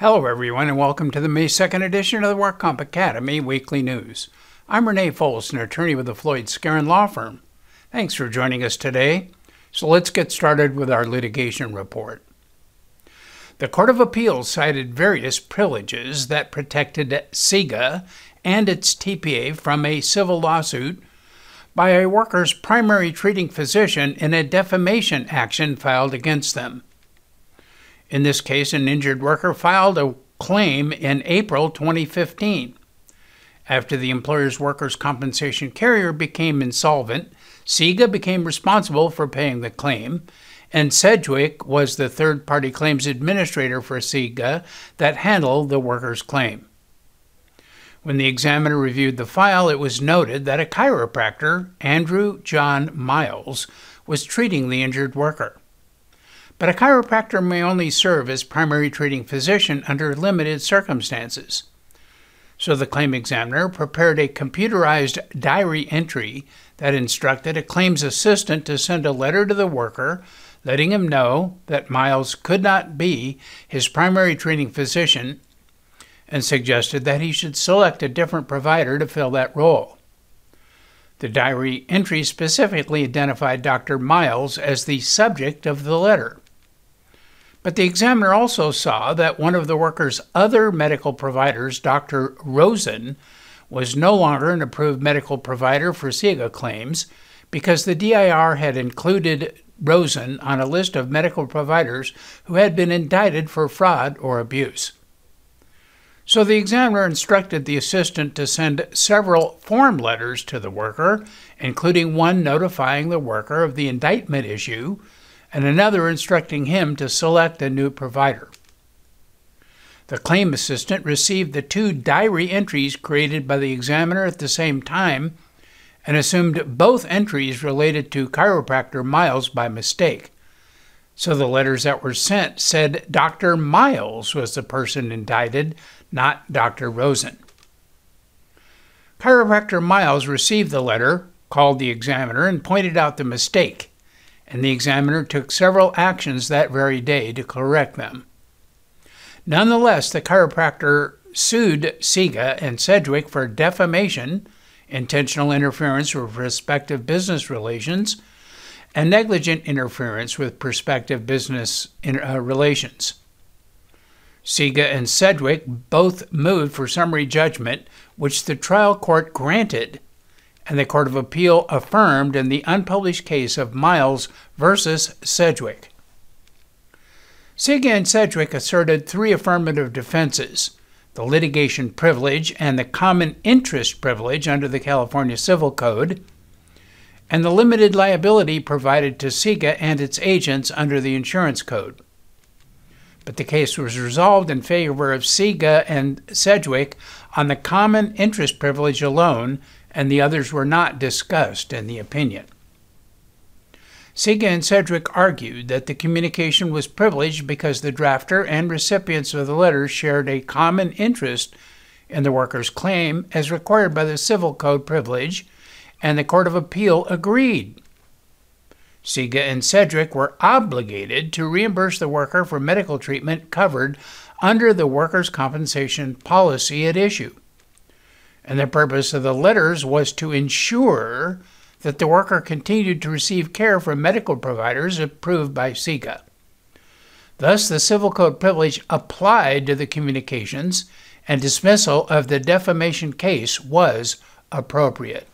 Hello, everyone, and welcome to the May 2nd edition of the Work Comp Academy Weekly News. I'm Renee Foles, an attorney with the Floyd Skeren Law Firm. Thanks for joining us today. So let's get started with our litigation report. The Court of Appeals cited various privileges that protected CIGA and its TPA from a civil lawsuit by a worker's primary treating physician in a defamation action filed against them. In this case, an injured worker filed a claim in April 2015. After the employer's workers' compensation carrier became insolvent, CIGA became responsible for paying the claim, and Sedgwick was the third party claims administrator for CIGA that handled the worker's claim. When the examiner reviewed the file, it was noted that a chiropractor, Andrew John Miles, was treating the injured worker. But a chiropractor may only serve as primary treating physician under limited circumstances. So the claim examiner prepared a computerized diary entry that instructed a claims assistant to send a letter to the worker letting him know that Miles could not be his primary treating physician and suggested that he should select a different provider to fill that role. The diary entry specifically identified Dr. Miles as the subject of the letter. But the examiner also saw that one of the worker's other medical providers, Dr. Rosen, was no longer an approved medical provider for CIGA claims because the DIR had included Rosen on a list of medical providers who had been indicted for fraud or abuse. So the examiner instructed the assistant to send several form letters to the worker, including one notifying the worker of the indictment issue and another instructing him to select a new provider. The claim assistant received the two diary entries created by the examiner at the same time and assumed both entries related to chiropractor Miles by mistake. So the letters that were sent said Dr. Miles was the person indicted, not Dr. Rosen. Chiropractor Miles received the letter, called the examiner, and pointed out the mistake and the examiner took several actions that very day to correct them. Nonetheless, the chiropractor sued CIGA and Sedgwick for defamation, intentional interference with prospective business relations, and negligent interference with prospective business uh, relations. CIGA and Sedgwick both moved for summary judgment, which the trial court granted and the Court of Appeal affirmed in the unpublished case of Miles versus Sedgwick. CIGA and Sedgwick asserted three affirmative defenses the litigation privilege and the common interest privilege under the California Civil Code, and the limited liability provided to CIGA and its agents under the Insurance Code. But the case was resolved in favor of CIGA and Sedgwick on the common interest privilege alone and the others were not discussed in the opinion. CIGA and Sedgwick argued that the communication was privileged because the drafter and recipients of the letters shared a common interest in the worker's claim as required by the Civil Code privilege, and the Court of Appeal agreed. CIGA and Sedgwick were obligated to reimburse the worker for medical treatment covered under the workers' compensation policy at issue and the purpose of the letters was to ensure that the worker continued to receive care from medical providers approved by CIGA. Thus, the Civil Code privilege applied to the communications, and dismissal of the defamation case was appropriate.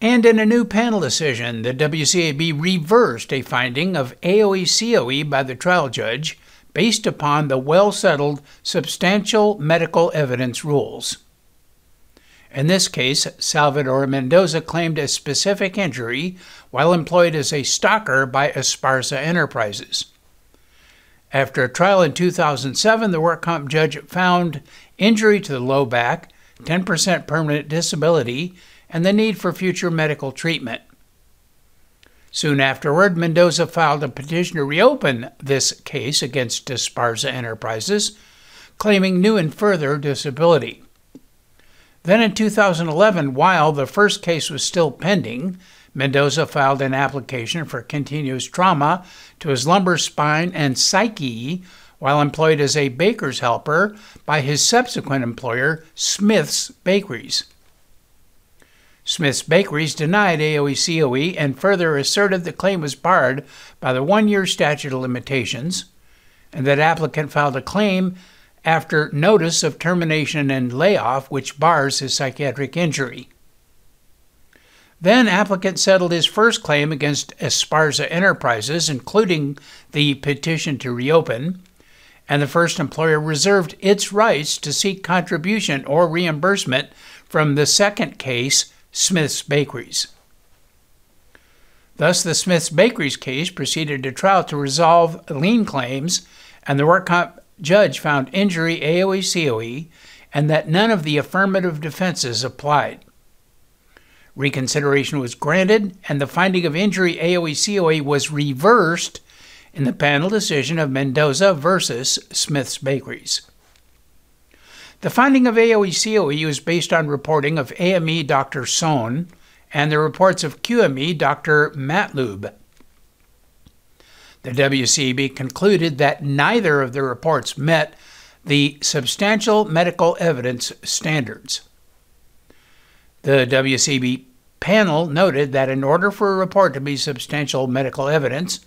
And in a new panel decision, the WCAB reversed a finding of AOE COE by the trial judge based upon the well settled substantial medical evidence rules. In this case, Salvador Mendoza claimed a specific injury while employed as a stalker by Esparza Enterprises. After a trial in 2007, the work comp judge found injury to the low back, 10% permanent disability, and the need for future medical treatment. Soon afterward, Mendoza filed a petition to reopen this case against Esparza Enterprises, claiming new and further disability. Then in 2011, while the first case was still pending, Mendoza filed an application for continuous trauma to his lumbar spine and psyche while employed as a baker's helper by his subsequent employer, Smith's Bakeries. Smith's Bakeries denied AOE COE and further asserted the claim was barred by the one year statute of limitations, and that applicant filed a claim after notice of termination and layoff, which bars his psychiatric injury. Then, applicant settled his first claim against Esparza Enterprises, including the petition to reopen, and the first employer reserved its rights to seek contribution or reimbursement from the second case, Smith's Bakeries. Thus, the Smith's Bakeries case proceeded to trial to resolve lien claims, and the work comp judge found injury AOE COE and that none of the affirmative defenses applied. Reconsideration was granted, and the finding of injury AOE COE was reversed in the panel decision of Mendoza versus Smith's Bakeries. The finding of AOE COE was based on reporting of AME Dr. Sohn and the reports of QME Dr. Matlube. The WCB concluded that neither of the reports met the substantial medical evidence standards. The WCB panel noted that in order for a report to be substantial medical evidence,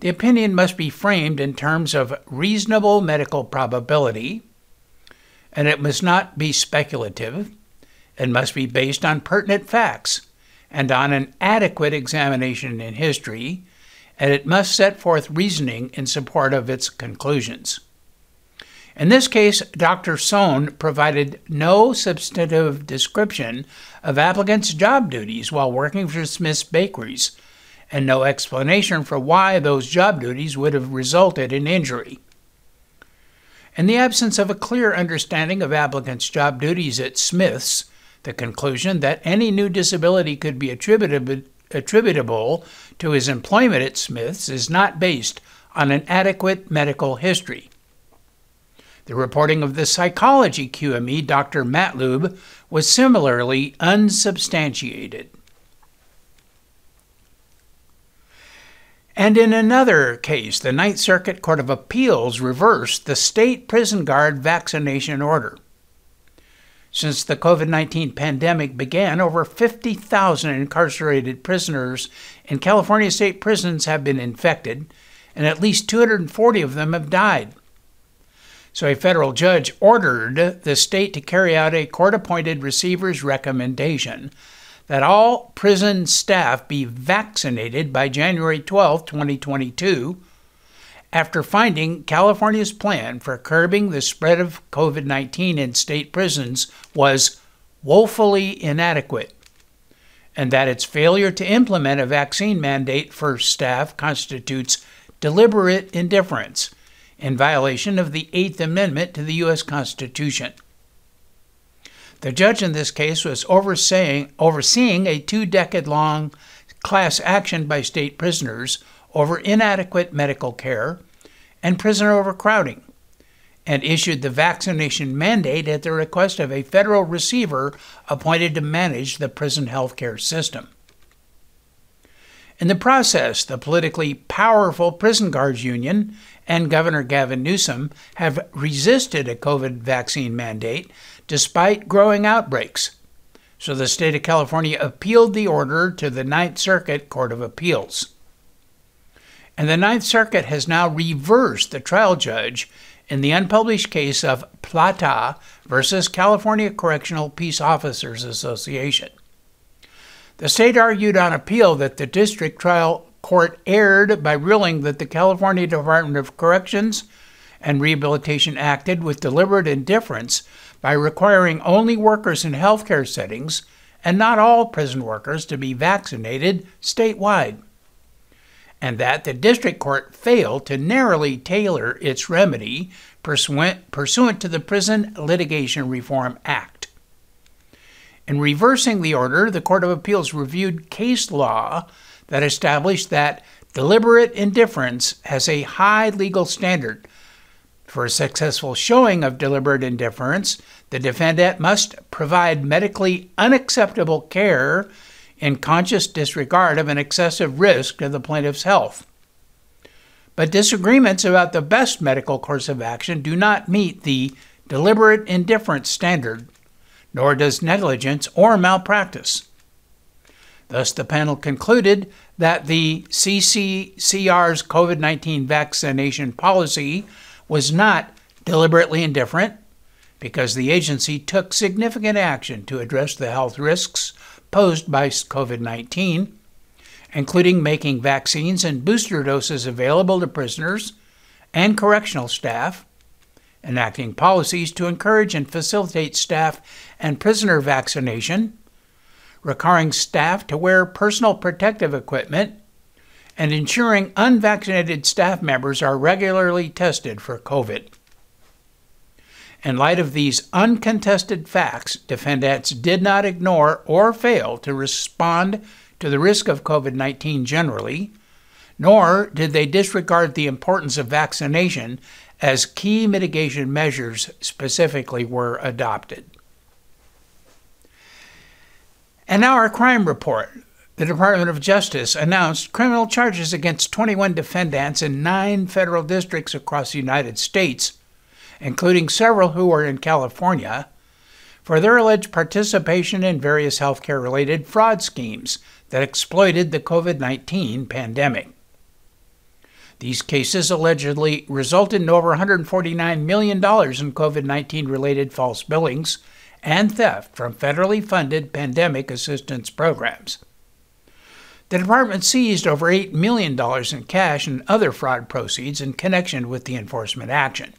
the opinion must be framed in terms of reasonable medical probability, and it must not be speculative, and must be based on pertinent facts and on an adequate examination in history, and it must set forth reasoning in support of its conclusions. In this case, Dr. Sohn provided no substantive description of applicants' job duties while working for Smith's Bakeries, and no explanation for why those job duties would have resulted in injury. In the absence of a clear understanding of applicants' job duties at Smith's, the conclusion that any new disability could be attributable to his employment at Smith's is not based on an adequate medical history. The reporting of the psychology QME, Dr. Matlube, was similarly unsubstantiated. And in another case, the Ninth Circuit Court of Appeals reversed the state prison guard vaccination order. Since the COVID 19 pandemic began, over 50,000 incarcerated prisoners in California state prisons have been infected, and at least 240 of them have died. So a federal judge ordered the state to carry out a court appointed receiver's recommendation that all prison staff be vaccinated by January 12, 2022, after finding California's plan for curbing the spread of COVID 19 in state prisons was woefully inadequate, and that its failure to implement a vaccine mandate for staff constitutes deliberate indifference in violation of the Eighth Amendment to the U.S. Constitution. The judge in this case was overseeing, overseeing a two decade long class action by state prisoners over inadequate medical care and prisoner overcrowding, and issued the vaccination mandate at the request of a federal receiver appointed to manage the prison health care system. In the process, the politically powerful Prison Guards Union and Governor Gavin Newsom have resisted a COVID vaccine mandate despite growing outbreaks. So the state of California appealed the order to the Ninth Circuit Court of Appeals. And the Ninth Circuit has now reversed the trial judge in the unpublished case of Plata versus California Correctional Peace Officers Association. The state argued on appeal that the district trial court erred by ruling that the California Department of Corrections and Rehabilitation acted with deliberate indifference by requiring only workers in healthcare settings and not all prison workers to be vaccinated statewide, and that the district court failed to narrowly tailor its remedy pursuant, pursuant to the Prison Litigation Reform Act. In reversing the order, the Court of Appeals reviewed case law that established that deliberate indifference has a high legal standard. For a successful showing of deliberate indifference, the defendant must provide medically unacceptable care in conscious disregard of an excessive risk to the plaintiff's health. But disagreements about the best medical course of action do not meet the deliberate indifference standard, nor does negligence or malpractice. Thus, the panel concluded that the CDCR's COVID 19 vaccination policy was not deliberately indifferent because the agency took significant action to address the health risks posed by COVID 19, including making vaccines and booster doses available to prisoners and correctional staff, enacting policies to encourage and facilitate staff and prisoner vaccination requiring staff to wear personal protective equipment, and ensuring unvaccinated staff members are regularly tested for COVID. In light of these uncontested facts, defendants did not ignore or fail to respond to the risk of COVID 19 generally, nor did they disregard the importance of vaccination as key mitigation measures specifically were adopted. And now our crime report. The Department of Justice announced criminal charges against 21 defendants in nine federal districts across the United States, including several who are in California, for their alleged participation in various healthcare related fraud schemes that exploited the COVID 19 pandemic. These cases allegedly resulted in over $149 million in COVID 19 related false billings and theft from federally funded pandemic assistance programs. The department seized over $8 million in cash and other fraud proceeds in connection with the enforcement action.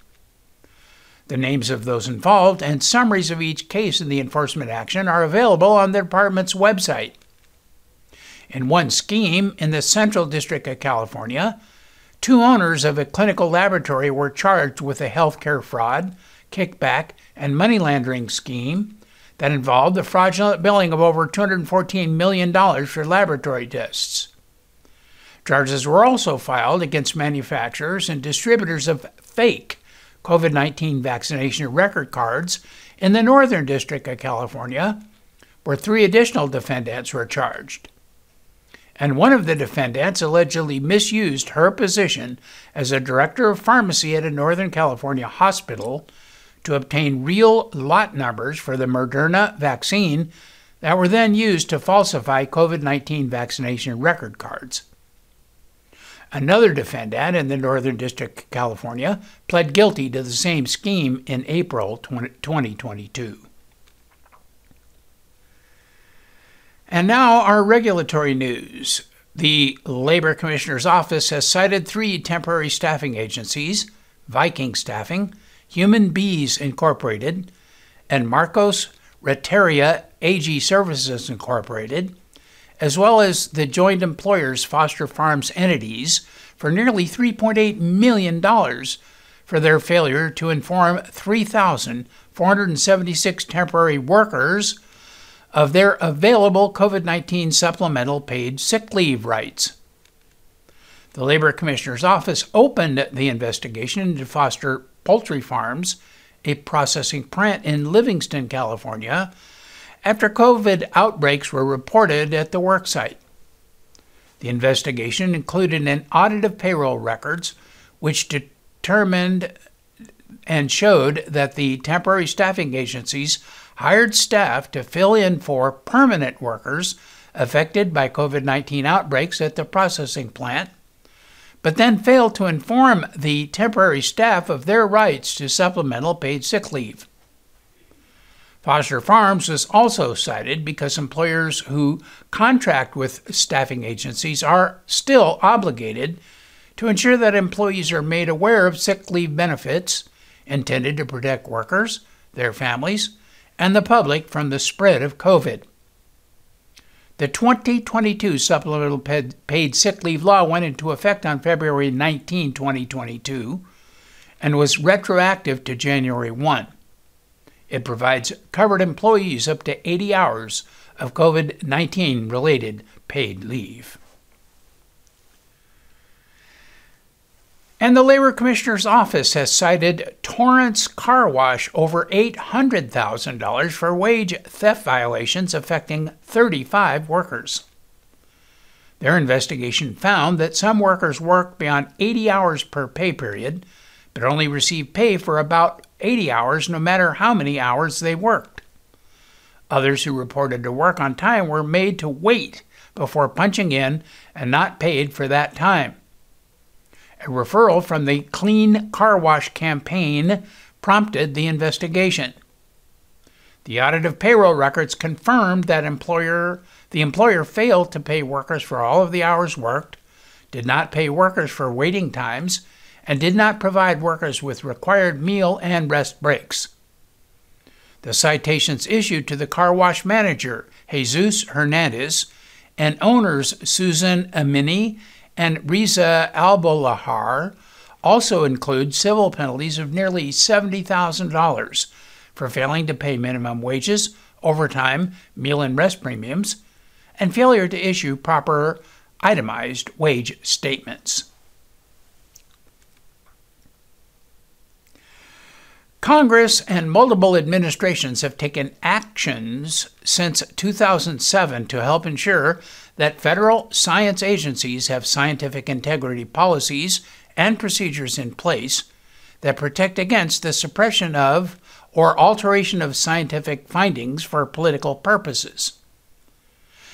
The names of those involved and summaries of each case in the enforcement action are available on the department's website. In one scheme in the Central District of California, two owners of a clinical laboratory were charged with a healthcare fraud, kickback, and money laundering scheme that involved the fraudulent billing of over $214 million for laboratory tests. Charges were also filed against manufacturers and distributors of fake COVID 19 vaccination record cards in the Northern District of California, where three additional defendants were charged. And one of the defendants allegedly misused her position as a director of pharmacy at a Northern California hospital to obtain real lot numbers for the Moderna vaccine that were then used to falsify COVID 19 vaccination record cards. Another defendant in the Northern District of California pled guilty to the same scheme in April 2022. And now our regulatory news. The Labor Commissioner's Office has cited three temporary staffing agencies Viking Staffing, Human Bees Incorporated, and Marcos Renteria AG Services Incorporated, as well as the joint employers Foster Farms entities, for nearly $3.8 million for their failure to inform 3,476 temporary workers of their available COVID 19 supplemental paid sick leave rights. The Labor Commissioner's Office opened the investigation into Foster Poultry Farms, a processing plant in Livingston, California, after COVID outbreaks were reported at the worksite. The investigation included an audit of payroll records, which determined and showed that the temporary staffing agencies hired staff to fill in for permanent workers affected by COVID 19 outbreaks at the processing plant but then failed to inform the temporary staff of their rights to supplemental paid sick leave. Foster Farms was also cited because employers who contract with staffing agencies are still obligated to ensure that employees are made aware of sick leave benefits intended to protect workers, their families, and the public from the spread of COVID. The 2022 supplemental paid sick leave law went into effect on February 19, 2022, and was retroactive to January 1. It provides covered employees up to 80 hours of COVID 19 related paid leave. And the Labor Commissioner's Office has cited Torrance Car Wash over $800,000 for wage theft violations affecting 35 workers. Their investigation found that some workers worked beyond 80 hours per pay period, but only received pay for about 80 hours no matter how many hours they worked. Others who reported to work on time were made to wait before punching in and not paid for that time. A referral from the Clean Car Wash campaign prompted the investigation. The audit of payroll records confirmed that employer, the employer failed to pay workers for all of the hours worked, did not pay workers for waiting times, and did not provide workers with required meal and rest breaks. The citations issued to the car wash manager, Jesus Hernandez, and owners Susan Amini and Riza Albolahar also include civil penalties of nearly $70,000 for failing to pay minimum wages, overtime, meal and rest premiums, and failure to issue proper itemized wage statements. Congress and multiple administrations have taken actions since 2007 to help ensure that federal science agencies have scientific integrity policies and procedures in place that protect against the suppression of or alteration of scientific findings for political purposes.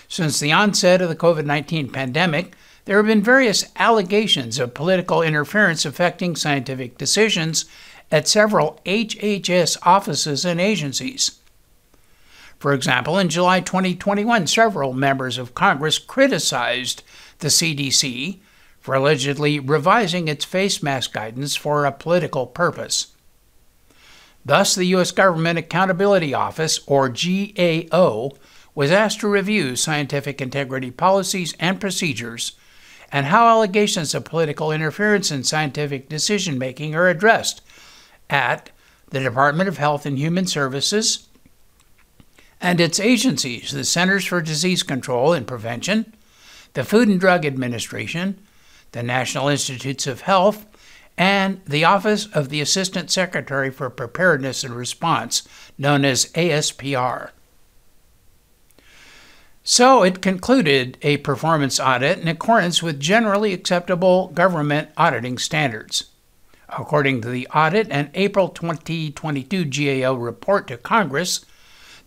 Since the onset of the COVID 19 pandemic, there have been various allegations of political interference affecting scientific decisions at several HHS offices and agencies. For example, in July 2021, several members of Congress criticized the CDC for allegedly revising its face mask guidance for a political purpose. Thus, the U.S. Government Accountability Office, or GAO, was asked to review scientific integrity policies and procedures and how allegations of political interference in scientific decision making are addressed at the Department of Health and Human Services, and its agencies, the Centers for Disease Control and Prevention, the Food and Drug Administration, the National Institutes of Health, and the Office of the Assistant Secretary for Preparedness and Response, known as ASPR. So it concluded a performance audit in accordance with generally acceptable government auditing standards. According to the audit and April 2022 GAO report to Congress,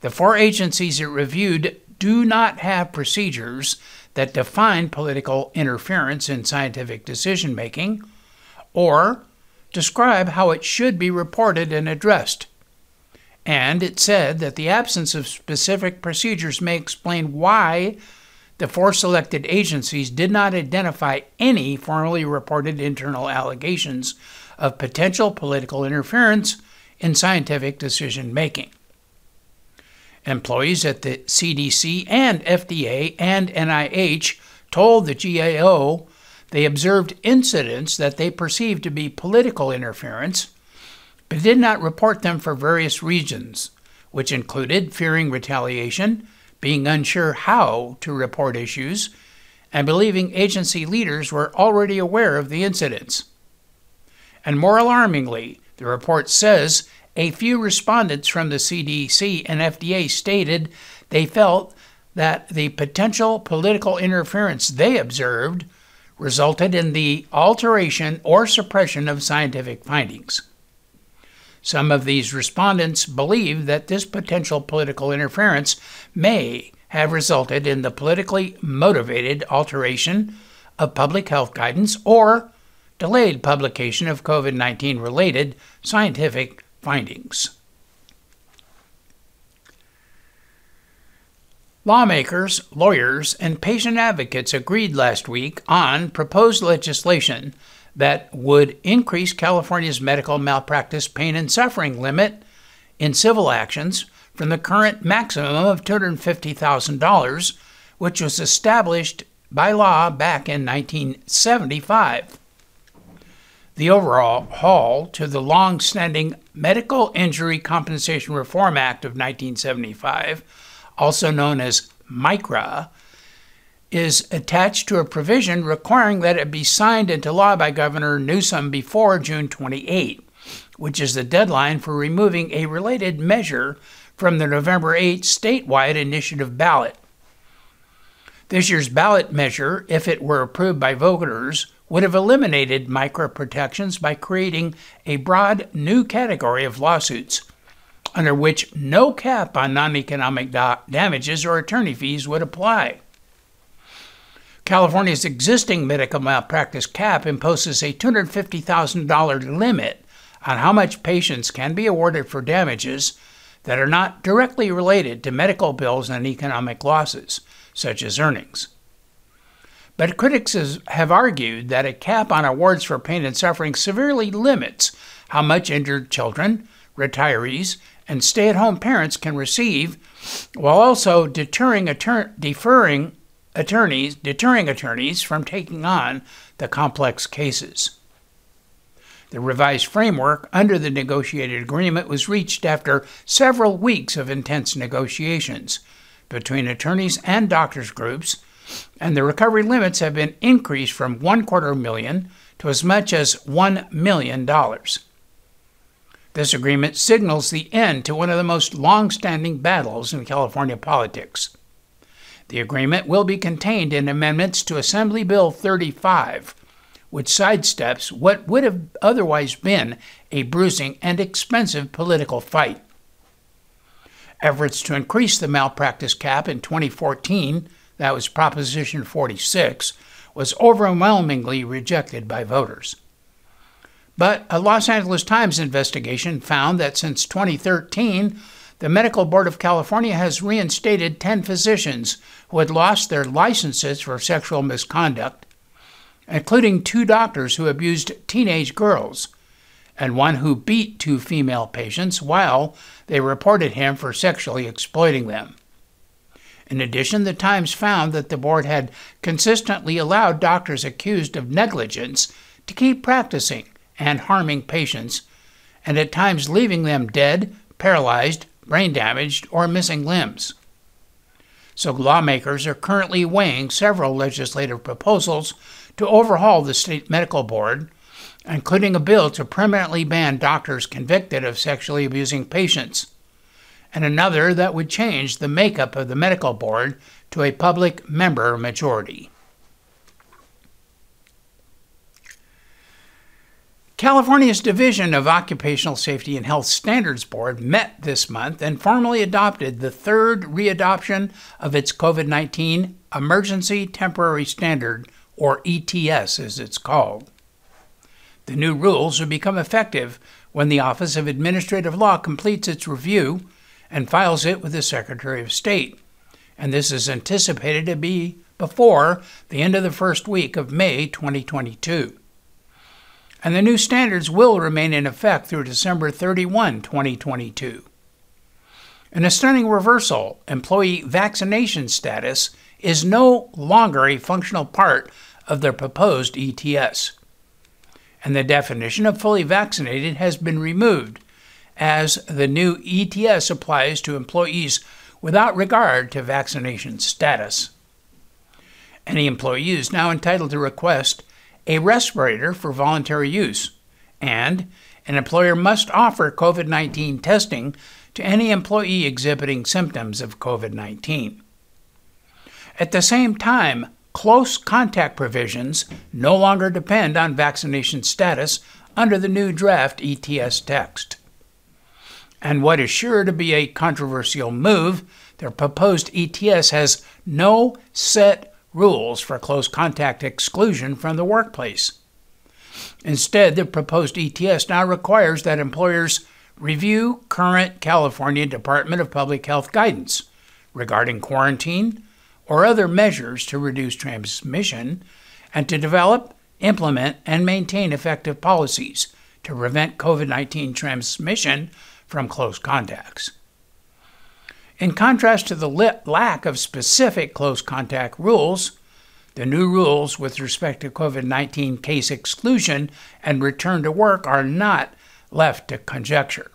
the four agencies it reviewed do not have procedures that define political interference in scientific decision making or describe how it should be reported and addressed. And it said that the absence of specific procedures may explain why the four selected agencies did not identify any formally reported internal allegations of potential political interference in scientific decision making. Employees at the CDC and FDA and NIH told the GAO they observed incidents that they perceived to be political interference, but did not report them for various reasons, which included fearing retaliation, being unsure how to report issues, and believing agency leaders were already aware of the incidents. And more alarmingly, the report says a few respondents from the CDC and FDA stated they felt that the potential political interference they observed resulted in the alteration or suppression of scientific findings. Some of these respondents believe that this potential political interference may have resulted in the politically motivated alteration of public health guidance or delayed publication of COVID 19 related scientific findings. Lawmakers, lawyers, and patient advocates agreed last week on proposed legislation that would increase California's medical malpractice pain and suffering limit in civil actions from the current maximum of $250,000, which was established by law back in 1975 the overall haul to the long standing Medical Injury Compensation Reform Act of 1975, also known as MICRA, is attached to a provision requiring that it be signed into law by Governor Newsom before June 28, which is the deadline for removing a related measure from the November 8 statewide initiative ballot. This year's ballot measure, if it were approved by voters, would have eliminated MICRA protections by creating a broad new category of lawsuits under which no cap on non economic da- damages or attorney fees would apply. California's existing medical malpractice cap imposes a $250,000 limit on how much patients can be awarded for damages that are not directly related to medical bills and economic losses, such as earnings. But critics have argued that a cap on awards for pain and suffering severely limits how much injured children, retirees, and stay at home parents can receive, while also deterring, attor- deferring attorneys, deterring attorneys from taking on the complex cases. The revised framework under the negotiated agreement was reached after several weeks of intense negotiations between attorneys and doctors groups, and the recovery limits have been increased from one quarter million to as much as one million dollars. This agreement signals the end to one of the most long standing battles in California politics. The agreement will be contained in amendments to Assembly Bill 35, which sidesteps what would have otherwise been a bruising and expensive political fight. Efforts to increase the malpractice cap in 2014, that was Proposition 46, was overwhelmingly rejected by voters. But a Los Angeles Times investigation found that since 2013, the Medical Board of California has reinstated 10 physicians who had lost their licenses for sexual misconduct, including two doctors who abused teenage girls and one who beat two female patients while they reported him for sexually exploiting them. In addition, the Times found that the board had consistently allowed doctors accused of negligence to keep practicing and harming patients, and at times leaving them dead, paralyzed, brain damaged, or missing limbs. So, lawmakers are currently weighing several legislative proposals to overhaul the state medical board, including a bill to permanently ban doctors convicted of sexually abusing patients, and another that would change the makeup of the medical board to a public member majority. California's Division of Occupational Safety and Health Standards Board met this month and formally adopted the third readoption of its COVID 19 Emergency Temporary Standard, or ETS as it's called. The new rules will become effective when the Office of Administrative Law completes its review and files it with the Secretary of State. And this is anticipated to be before the end of the first week of May 2022 and the new standards will remain in effect through December 31, 2022. In a stunning reversal, employee vaccination status is no longer a functional part of the proposed ETS. And the definition of fully vaccinated has been removed, as the new ETS applies to employees without regard to vaccination status. Any employee is now entitled to request a respirator for voluntary use, and an employer must offer COVID 19 testing to any employee exhibiting symptoms of COVID 19. At the same time, close contact provisions no longer depend on vaccination status under the new draft ETS text. And what is sure to be a controversial move, their proposed ETS has no set rules for close contact exclusion from the workplace. Instead, the proposed ETS now requires that employers review current California Department of Public Health guidance regarding quarantine or other measures to reduce transmission and to develop, implement, and maintain effective policies to prevent COVID 19 transmission from close contacts. In contrast to the lack of specific close contact rules, the new rules with respect to COVID 19 case exclusion and return to work are not left to conjecture.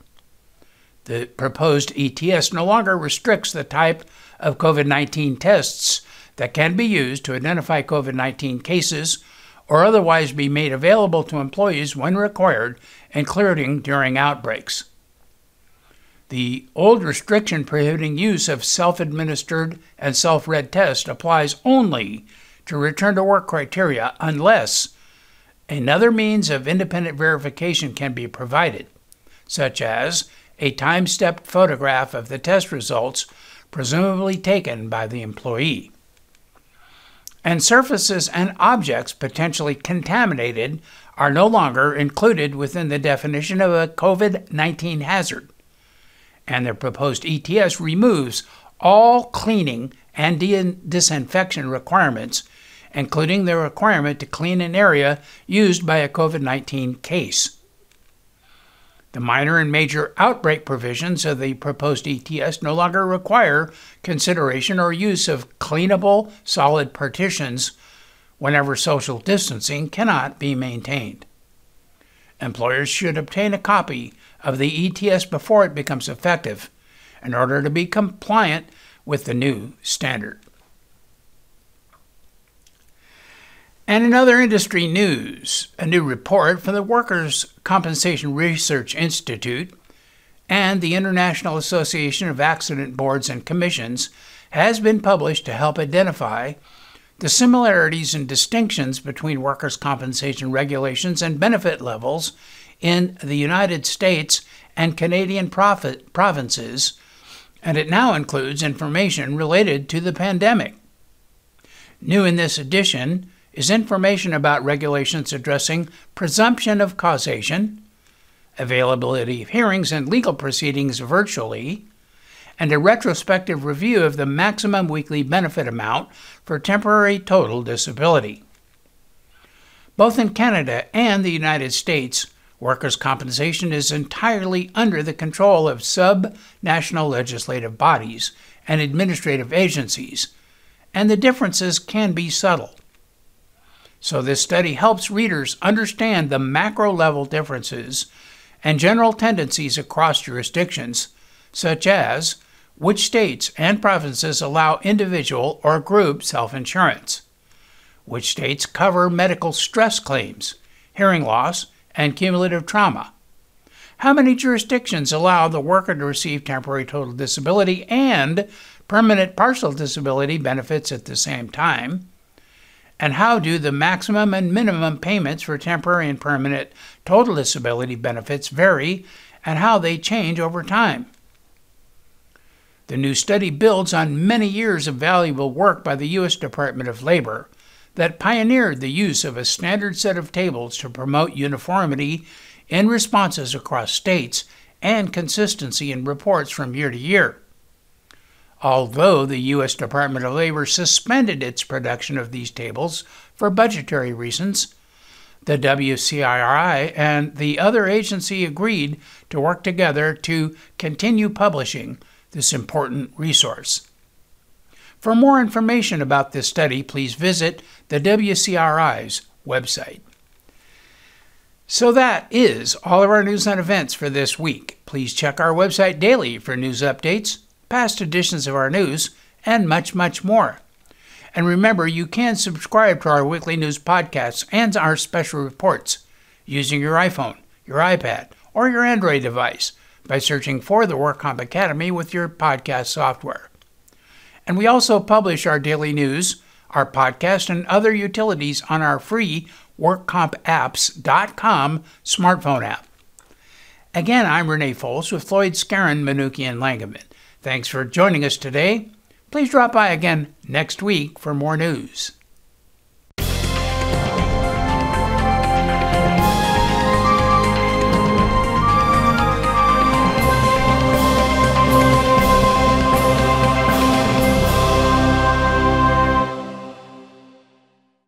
The proposed ETS no longer restricts the type of COVID 19 tests that can be used to identify COVID 19 cases or otherwise be made available to employees when required, including during outbreaks. The old restriction prohibiting use of self administered and self read tests applies only to return to work criteria unless another means of independent verification can be provided, such as a time stepped photograph of the test results, presumably taken by the employee. And surfaces and objects potentially contaminated are no longer included within the definition of a COVID 19 hazard and the proposed ETS removes all cleaning and disinfection requirements, including the requirement to clean an area used by a COVID 19 case. The minor and major outbreak provisions of the proposed ETS no longer require consideration or use of cleanable solid partitions whenever social distancing cannot be maintained. Employers should obtain a copy of the ETS before it becomes effective in order to be compliant with the new standard. And in other industry news, a new report from the Workers' Compensation Research Institute and the International Association of Accident Boards and Commissions has been published to help identify the similarities and distinctions between workers' compensation regulations and benefit levels in the United States and Canadian profit, provinces, and it now includes information related to the pandemic. New in this edition is information about regulations addressing presumption of causation, availability of hearings and legal proceedings virtually, and a retrospective review of the maximum weekly benefit amount for temporary total disability. Both in Canada and the United States, Workers' compensation is entirely under the control of sub-national legislative bodies and administrative agencies, and the differences can be subtle. So, this study helps readers understand the macro level differences and general tendencies across jurisdictions, such as which states and provinces allow individual or group self insurance, which states cover medical stress claims, hearing loss, and cumulative trauma? How many jurisdictions allow the worker to receive temporary total disability and permanent partial disability benefits at the same time? And how do the maximum and minimum payments for temporary and permanent total disability benefits vary and how they change over time? The new study builds on many years of valuable work by the U.S. Department of Labor that pioneered the use of a standard set of tables to promote uniformity in responses across states and consistency in reports from year to year. Although the U.S. Department of Labor suspended its production of these tables for budgetary reasons, the WCIRI and the other agency agreed to work together to continue publishing this important resource. For more information about this study, please visit the WCRI's website. So that is all of our news and events for this week. Please check our website daily for news updates, past editions of our news, and much, much more. And remember, you can subscribe to our weekly news podcasts and our special reports using your iPhone, your iPad, or your Android device by searching for the WorkComp Academy with your podcast software. And we also publish our daily news, our podcast, and other utilities on our free WorkCompApps.com smartphone app. Again, I'm Renee Foles with Floyd Skeren, Manukian, Langevin. Thanks for joining us today. Please drop by again next week for more news.